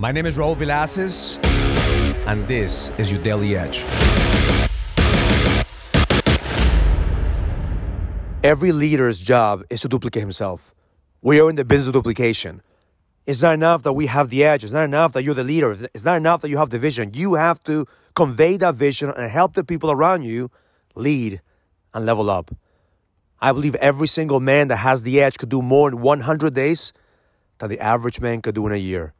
My name is Raul Villacis, and this is your Daily Edge. Every leader's job is to duplicate himself. We are in the business of duplication. It's not enough that we have the edge. It's not enough that you're the leader. It's not enough that you have the vision. You have to convey that vision and help the people around you lead and level up. I believe every single man that has the edge could do more in 100 days than the average man could do in a year.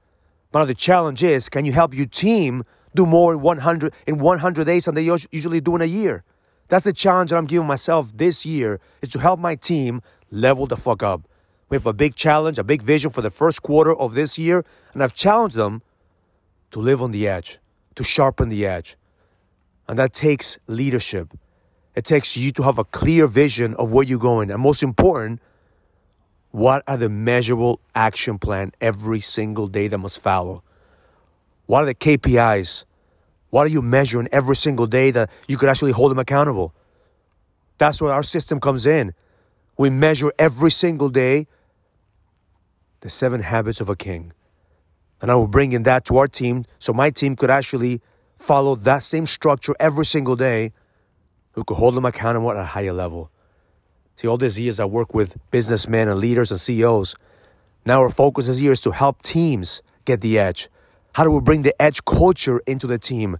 But the challenge is, can you help your team do more in 100 in 100 days than they usually do in a year? That's the challenge that I'm giving myself this year is to help my team level the fuck up. We have a big challenge, a big vision for the first quarter of this year, and I've challenged them to live on the edge, to sharpen the edge. And that takes leadership. It takes you to have a clear vision of where you're going. And most important, what are the measurable action plan every single day that must follow? What are the KPIs? What are you measuring every single day that you could actually hold them accountable? That's where our system comes in. We measure every single day the seven habits of a king. And I will bring in that to our team so my team could actually follow that same structure every single day. who could hold them accountable at a higher level. See, all these years I work with businessmen and leaders and CEOs. Now our focus this year is to help teams get the edge. How do we bring the edge culture into the team?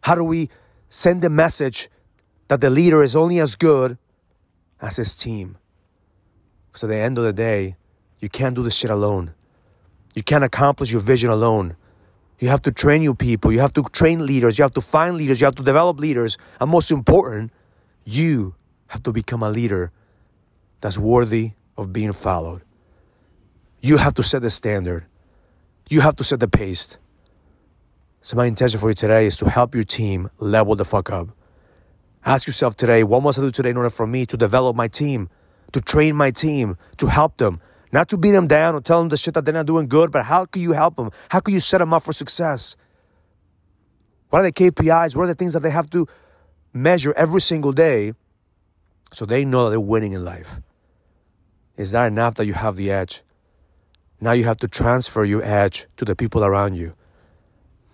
How do we send the message that the leader is only as good as his team? Because at the end of the day, you can't do this shit alone. You can't accomplish your vision alone. You have to train your people. You have to train leaders. You have to find leaders. You have to develop leaders. And most important, you have to become a leader that's worthy of being followed. You have to set the standard. You have to set the pace. So, my intention for you today is to help your team level the fuck up. Ask yourself today, what must I do today in order for me to develop my team, to train my team, to help them, not to beat them down or tell them the shit that they're not doing good, but how can you help them? How can you set them up for success? What are the KPIs? What are the things that they have to measure every single day so they know that they're winning in life. Is that enough that you have the edge? Now you have to transfer your edge to the people around you.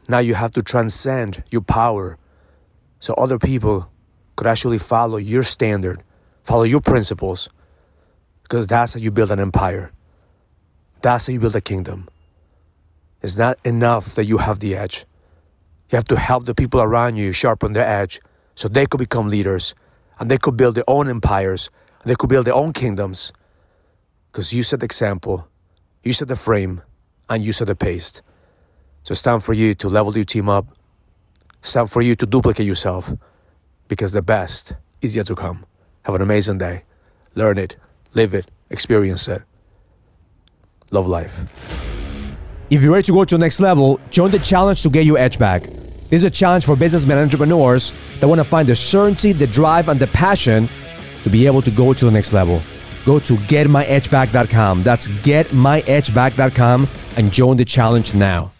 Now you have to transcend your power so other people could actually follow your standard, follow your principles, because that's how you build an empire. That's how you build a kingdom. It's not enough that you have the edge. You have to help the people around you sharpen their edge so they could become leaders and they could build their own empires, they could build their own kingdoms. Because you set the example, you set the frame, and you set the pace. So it's time for you to level your team up. It's time for you to duplicate yourself because the best is yet to come. Have an amazing day. Learn it, live it, experience it. Love life. If you're ready to go to the next level, join the challenge to get your edge back. This is a challenge for businessmen and entrepreneurs that want to find the certainty, the drive, and the passion to be able to go to the next level. Go to getmyedgeback.com. That's getmyedgeback.com and join the challenge now.